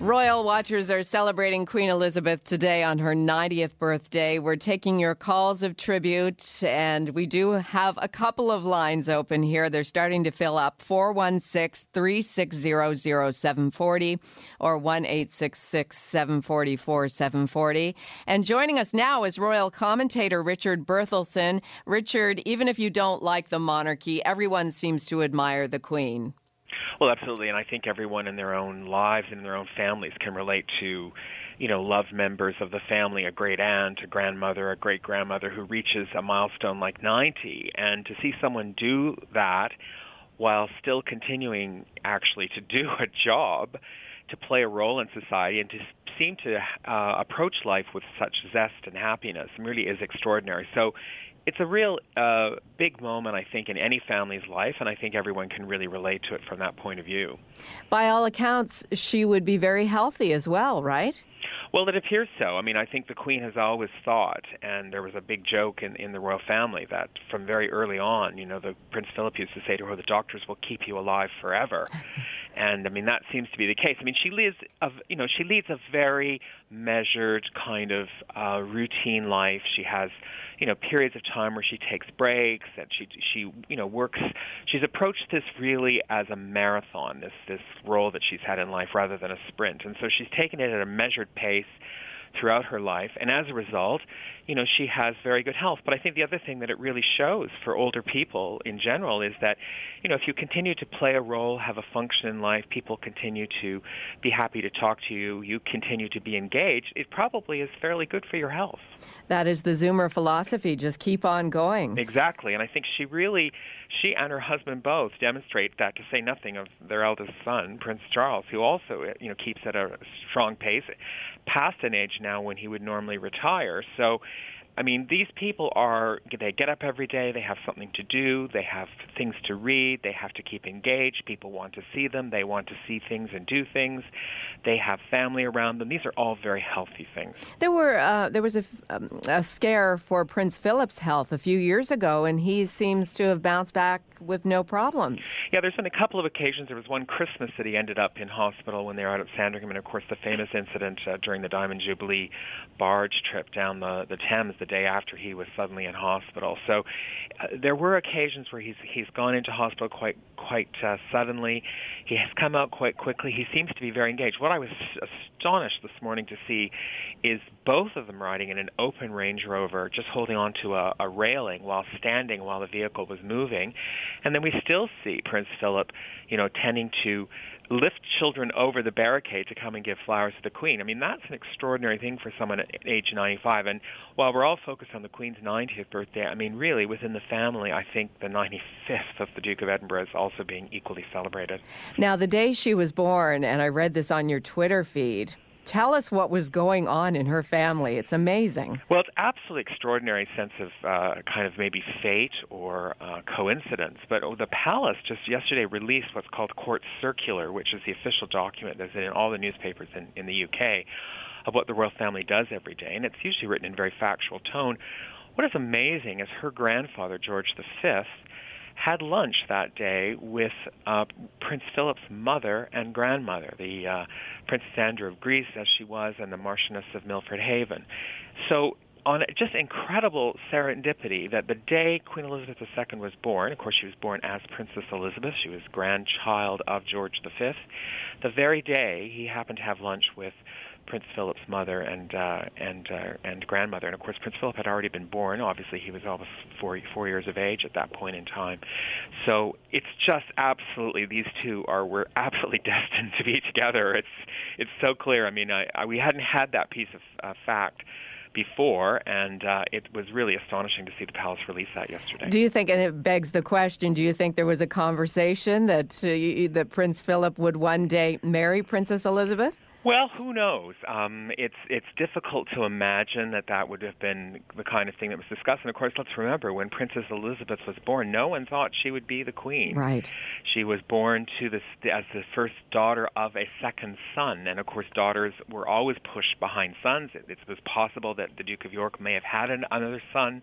Royal watchers are celebrating Queen Elizabeth today on her 90th birthday. We're taking your calls of tribute, and we do have a couple of lines open here. They're starting to fill up 416 360 0740 or 1 744 740. And joining us now is Royal commentator Richard Berthelsen. Richard, even if you don't like the monarchy, everyone seems to admire the Queen. Well, absolutely, and I think everyone in their own lives and in their own families can relate to, you know, loved members of the family, a great aunt, a grandmother, a great grandmother who reaches a milestone like 90, and to see someone do that while still continuing actually to do a job, to play a role in society, and to seem to uh, approach life with such zest and happiness really is extraordinary. So it's a real uh, big moment, I think, in any family's life, and I think everyone can really relate to it from that point of view. By all accounts, she would be very healthy as well, right? Well, it appears so. I mean, I think the Queen has always thought, and there was a big joke in, in the royal family that from very early on, you know, the Prince Philip used to say to her, "The doctors will keep you alive forever," and I mean that seems to be the case. I mean, she lives, a, you know, she leads a very measured kind of uh, routine life. She has you know periods of time where she takes breaks and she she you know works she's approached this really as a marathon this this role that she's had in life rather than a sprint and so she's taken it at a measured pace throughout her life. And as a result, you know, she has very good health. But I think the other thing that it really shows for older people in general is that, you know, if you continue to play a role, have a function in life, people continue to be happy to talk to you, you continue to be engaged, it probably is fairly good for your health. That is the Zoomer philosophy. Just keep on going. Exactly. And I think she really, she and her husband both demonstrate that, to say nothing of their eldest son, Prince Charles, who also, you know, keeps at a strong pace past an age now when he would normally retire. So I mean, these people are, they get up every day, they have something to do, they have things to read, they have to keep engaged, people want to see them, they want to see things and do things, they have family around them. These are all very healthy things. There were, uh, there was a, um, a scare for Prince Philip's health a few years ago, and he seems to have bounced back with no problems. Yeah, there's been a couple of occasions. There was one Christmas that he ended up in hospital when they were out at Sandringham, and of course the famous incident uh, during the Diamond Jubilee barge trip down the, the Thames the day after he was suddenly in hospital. So uh, there were occasions where he's he's gone into hospital quite quite uh, suddenly. He has come out quite quickly. He seems to be very engaged. What I was astonished this morning to see is both of them riding in an open Range Rover, just holding onto a, a railing while standing while the vehicle was moving. And then we still see Prince Philip, you know, tending to lift children over the barricade to come and give flowers to the Queen. I mean, that's an extraordinary thing for someone at age 95. And while we're all focused on the Queen's 90th birthday, I mean, really, within the family, I think the 95th of the Duke of Edinburgh is also being equally celebrated. Now, the day she was born, and I read this on your Twitter feed, Tell us what was going on in her family. It's amazing. Well, it's absolutely extraordinary sense of uh, kind of maybe fate or uh, coincidence. But the palace just yesterday released what's called Court Circular, which is the official document that's in all the newspapers in, in the UK of what the royal family does every day. And it's usually written in very factual tone. What is amazing is her grandfather, George V, had lunch that day with uh, Prince Philip's mother and grandmother, the uh, Princess Andrew of Greece, as she was, and the Marchioness of Milford Haven. So on just incredible serendipity that the day Queen Elizabeth II was born, of course she was born as Princess Elizabeth, she was grandchild of George V, the very day he happened to have lunch with Prince Philip's mother and uh, and uh, and grandmother, and of course Prince Philip had already been born. Obviously, he was almost four four years of age at that point in time. So it's just absolutely these two are we're absolutely destined to be together. It's it's so clear. I mean, I, I we hadn't had that piece of uh, fact before, and uh, it was really astonishing to see the palace release that yesterday. Do you think, and it begs the question, do you think there was a conversation that uh, that Prince Philip would one day marry Princess Elizabeth? Well, who knows? Um, it's it's difficult to imagine that that would have been the kind of thing that was discussed. And of course, let's remember when Princess Elizabeth was born, no one thought she would be the queen. Right. She was born to this as the first daughter of a second son, and of course, daughters were always pushed behind sons. It, it was possible that the Duke of York may have had an, another son.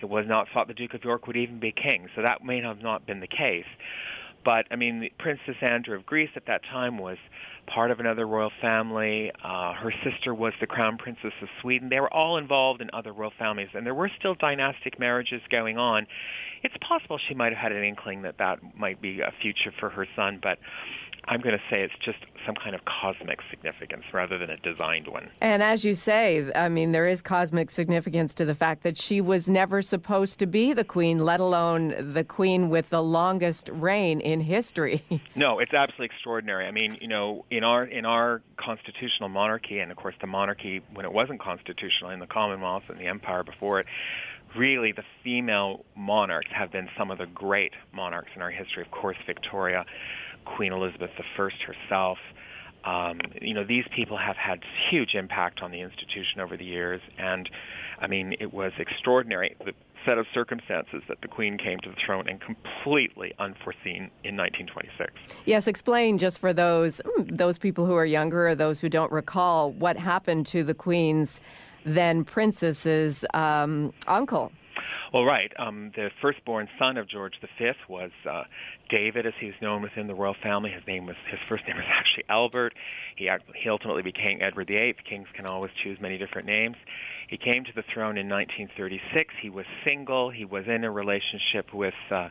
It was not thought the Duke of York would even be king, so that may have not been the case. But I mean, Princess Andrew of Greece at that time was part of another royal family. Uh, her sister was the crown princess of Sweden. They were all involved in other royal families, and there were still dynastic marriages going on. It's possible she might have had an inkling that that might be a future for her son, but I'm going to say it's just some kind of cosmic significance rather than a designed one. And as you say, I mean, there is cosmic significance to the fact that she was never supposed to be the queen, let alone the queen with the longest reign in history. no, it's absolutely extraordinary. I mean, you know, in our in our constitutional monarchy, and of course the monarchy when it wasn't constitutional in the Commonwealth and the Empire before it, really the female monarchs have been some of the great monarchs in our history. Of course, Victoria. Queen Elizabeth I herself. Um, you know, these people have had huge impact on the institution over the years, and I mean, it was extraordinary the set of circumstances that the Queen came to the throne and completely unforeseen in 1926. Yes, explain just for those hmm, those people who are younger or those who don't recall what happened to the Queen's then princess's um, uncle. Well, right. Um, the firstborn son of George V was uh, David, as he's known within the royal family. His name was his first name was actually Albert. He, he ultimately became Edward VIII. Kings can always choose many different names. He came to the throne in 1936. He was single. He was in a relationship with uh,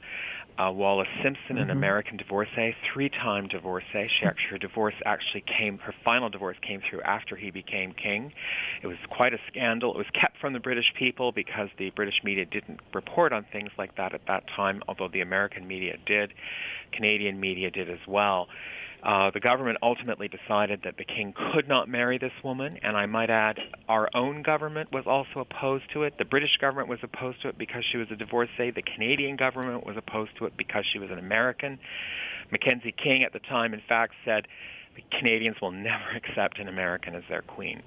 uh, Wallis Simpson, mm-hmm. an American divorcee, three-time divorcee. She actually, her divorce actually came, her final divorce came through after he became king. It was quite a scandal. It was kept from the British people because the British media didn't report on things like that at that time, although the American media did. Canadian media did as well. Uh, the government ultimately decided that the king could not marry this woman, and I might add, our own government was also opposed to it. The British government was opposed to it because she was a divorcee. The Canadian government was opposed to it because she was an American. Mackenzie King at the time, in fact, said the Canadians will never accept an American as their queen.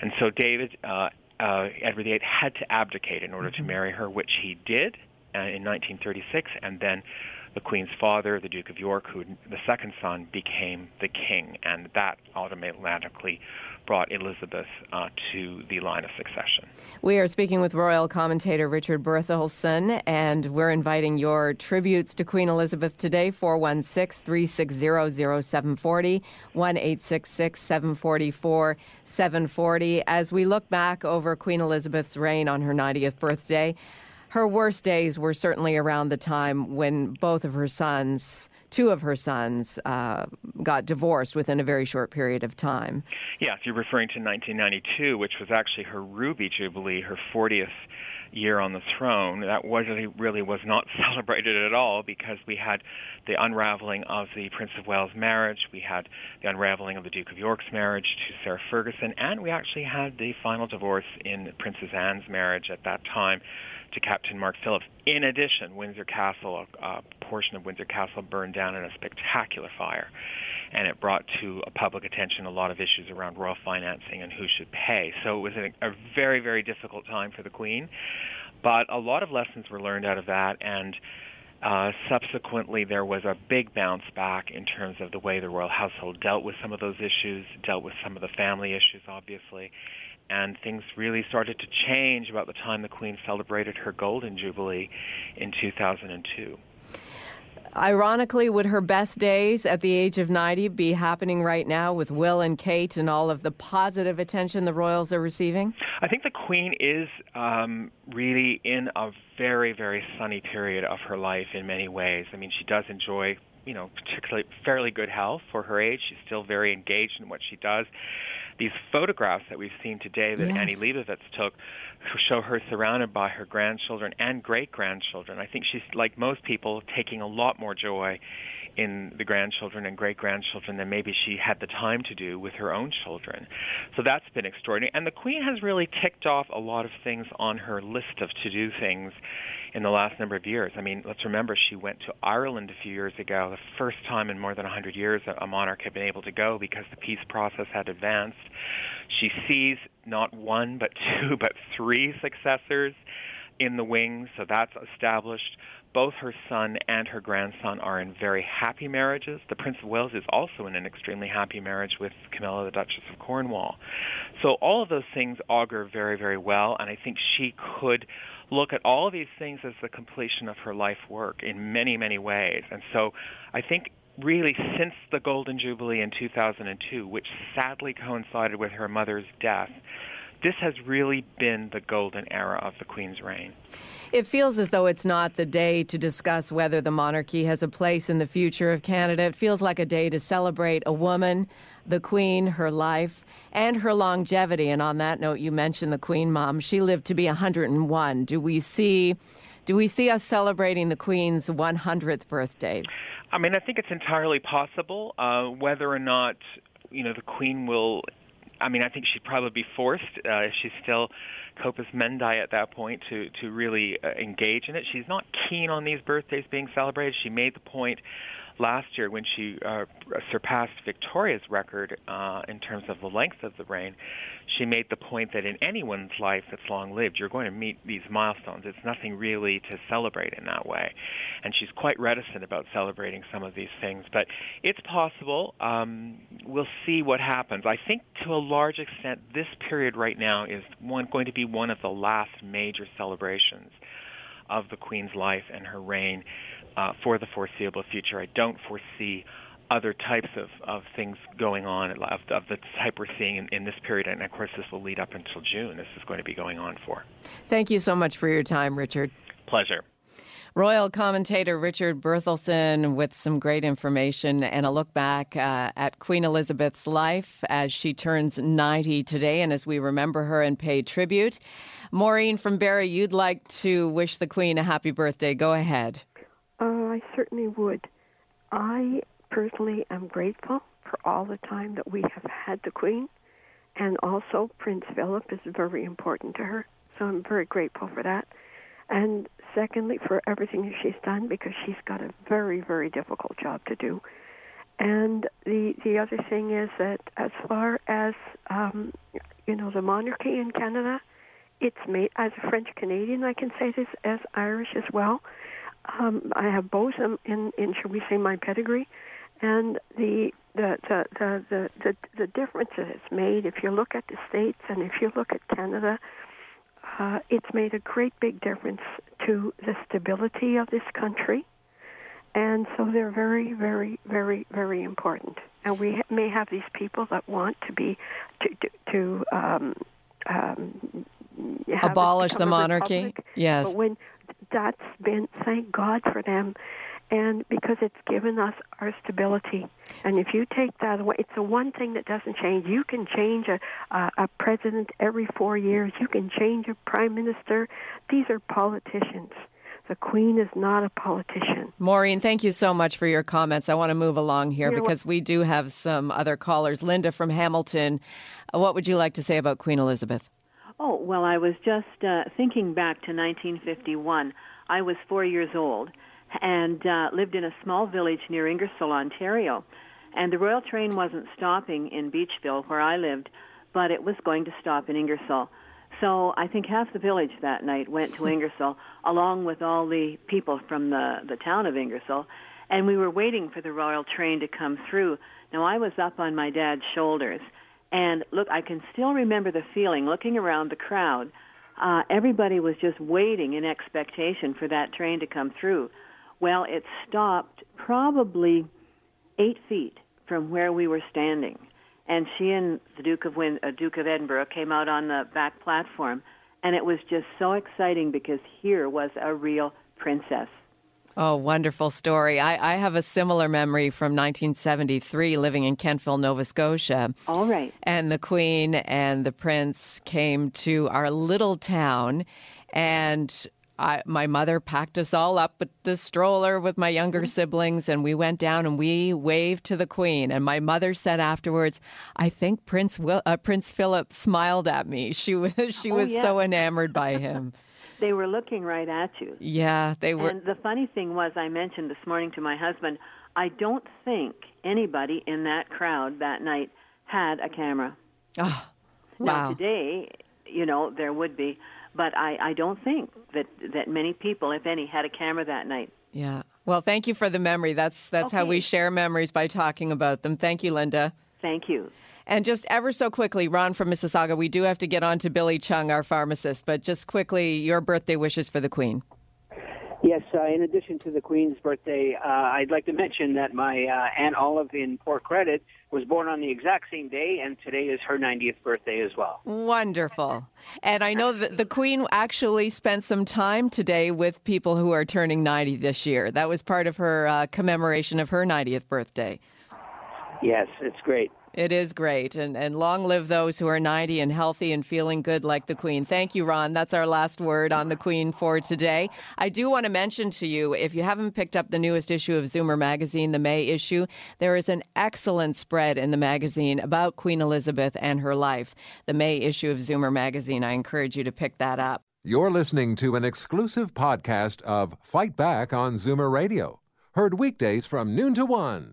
And so David, uh, uh, Edward VIII, had to abdicate in order mm-hmm. to marry her, which he did uh, in 1936, and then the Queen's father, the Duke of York, who the second son, became the king, and that automatically brought Elizabeth uh, to the line of succession. We are speaking with royal commentator Richard Berthelsen, and we're inviting your tributes to Queen Elizabeth today, 416 360 0740, 1 744 740. As we look back over Queen Elizabeth's reign on her 90th birthday, her worst days were certainly around the time when both of her sons, two of her sons, uh, got divorced within a very short period of time. Yes, you're referring to 1992, which was actually her Ruby Jubilee, her 40th year on the throne. That was really was not celebrated at all because we had the unraveling of the Prince of Wales marriage, we had the unraveling of the Duke of York's marriage to Sarah Ferguson, and we actually had the final divorce in Princess Anne's marriage at that time to Captain Mark Phillips. In addition, Windsor Castle, a, a portion of Windsor Castle burned down in a spectacular fire, and it brought to a public attention a lot of issues around royal financing and who should pay. So it was a, a very, very difficult time for the Queen, but a lot of lessons were learned out of that, and uh, subsequently, there was a big bounce back in terms of the way the royal household dealt with some of those issues, dealt with some of the family issues, obviously, and things really started to change about the time the Queen celebrated her Golden Jubilee in 2002. Ironically, would her best days at the age of 90 be happening right now with Will and Kate and all of the positive attention the royals are receiving? I think the Queen is um, really in a very, very sunny period of her life in many ways. I mean, she does enjoy you know, particularly fairly good health for her age. She's still very engaged in what she does these photographs that we've seen today that yes. Annie Leibovitz took show her surrounded by her grandchildren and great grandchildren. I think she's like most people taking a lot more joy in the grandchildren and great grandchildren than maybe she had the time to do with her own children. So that's been extraordinary. And the Queen has really ticked off a lot of things on her list of to do things in the last number of years. I mean, let's remember she went to Ireland a few years ago, the first time in more than 100 years a monarch had been able to go because the peace process had advanced. She sees not one, but two, but three successors in the wings, so that's established. Both her son and her grandson are in very happy marriages. The Prince of Wales is also in an extremely happy marriage with Camilla, the Duchess of Cornwall. So all of those things augur very, very well, and I think she could look at all of these things as the completion of her life work in many, many ways. And so I think really since the Golden Jubilee in 2002, which sadly coincided with her mother's death, this has really been the golden era of the Queen's reign. It feels as though it's not the day to discuss whether the monarchy has a place in the future of Canada. It feels like a day to celebrate a woman, the Queen, her life, and her longevity. And on that note, you mentioned the Queen mom. She lived to be 101. Do we see do we see us celebrating the Queen's 100th birthday? I mean, I think it's entirely possible. Uh, whether or not you know the Queen will I mean, I think she'd probably be forced uh, if she's still Corpus Mundi at that point to to really uh, engage in it. She's not keen on these birthdays being celebrated. She made the point last year when she uh, surpassed Victoria's record uh, in terms of the length of the reign, she made the point that in anyone's life that's long lived, you're going to meet these milestones. It's nothing really to celebrate in that way. And she's quite reticent about celebrating some of these things. But it's possible. Um, we'll see what happens. I think to a large extent, this period right now is one, going to be one of the last major celebrations of the Queen's life and her reign uh, for the foreseeable future. I don't foresee other types of, of things going on of, of the type we're seeing in, in, this period. And of course, this will lead up until June. This is going to be going on for. Thank you so much for your time, Richard. Pleasure. Royal commentator Richard Berthelsen with some great information and a look back uh, at Queen Elizabeth's life as she turns 90 today and as we remember her and pay tribute. Maureen from Barrie, you'd like to wish the Queen a happy birthday. Go ahead. Uh, I certainly would. I personally am grateful for all the time that we have had the Queen, and also Prince Philip is very important to her. So I'm very grateful for that. And secondly, for everything that she's done because she's got a very, very difficult job to do. And the the other thing is that as far as um, you know, the monarchy in Canada, it's made as a French Canadian. I can say this as Irish as well. Um, I have both in, in, shall we say, my pedigree, and the the the the the, the, the difference that it's made. If you look at the states and if you look at Canada, uh, it's made a great big difference to the stability of this country, and so they're very, very, very, very important. And we may have these people that want to be to to, to um, um, abolish the monarchy. Republic, yes, but when that's been thank God for them and because it's given us our stability. And if you take that away, it's the one thing that doesn't change. You can change a, a, a president every four years. You can change a prime minister. These are politicians. The Queen is not a politician. Maureen, thank you so much for your comments. I want to move along here you because we do have some other callers. Linda from Hamilton, what would you like to say about Queen Elizabeth? Oh, well, I was just uh, thinking back to 1951. I was four years old and uh, lived in a small village near Ingersoll, Ontario. And the Royal train wasn't stopping in Beachville, where I lived, but it was going to stop in Ingersoll. So I think half the village that night went to Ingersoll, along with all the people from the, the town of Ingersoll. And we were waiting for the Royal train to come through. Now I was up on my dad's shoulders and look, I can still remember the feeling looking around the crowd. Uh, everybody was just waiting in expectation for that train to come through. Well, it stopped probably eight feet from where we were standing, and she and the Duke of Win- uh, Duke of Edinburgh came out on the back platform, and it was just so exciting because here was a real princess. Oh, wonderful story. I, I have a similar memory from 1973 living in Kentville, Nova Scotia. All right. And the Queen and the Prince came to our little town, and I, my mother packed us all up with the stroller with my younger siblings, and we went down and we waved to the Queen. And my mother said afterwards, "I think Prince Will, uh, Prince Philip smiled at me. She was she Oh, was yeah. so enamored by him." They were looking right at you. Yeah, they were. And the funny thing was, I mentioned this morning to my husband, I don't think anybody in that crowd that night had a camera. oh, Now, wow. today, you know, there would be, but I, I don't think that, that many people, if any, had a camera that night. Yeah. Well, thank you for the memory. That's that's how we share memories by talking about them. Thank you, Linda. Thank you. And just ever so quickly, Ron from Mississauga, we do have to get on to Billy Chung, our pharmacist, but just quickly, your birthday wishes for the Queen. Yes, uh, in addition to the Queen's birthday, uh, I'd like to mention that my uh, Aunt Olive in Port Credit was born on the exact same day, and today is her 90th birthday as well. Wonderful. And I know that the Queen actually spent some time today with people who are turning 90 this year. That was part of her uh, commemoration of her 90th birthday. Yes, it's great. It is great. And, and long live those who are 90 and healthy and feeling good like the Queen. Thank you, Ron. That's our last word on the Queen for today. I do want to mention to you if you haven't picked up the newest issue of Zoomer magazine, the May issue, there is an excellent spread in the magazine about Queen Elizabeth and her life. The May issue of Zoomer magazine. I encourage you to pick that up. You're listening to an exclusive podcast of Fight Back on Zoomer Radio, heard weekdays from noon to one.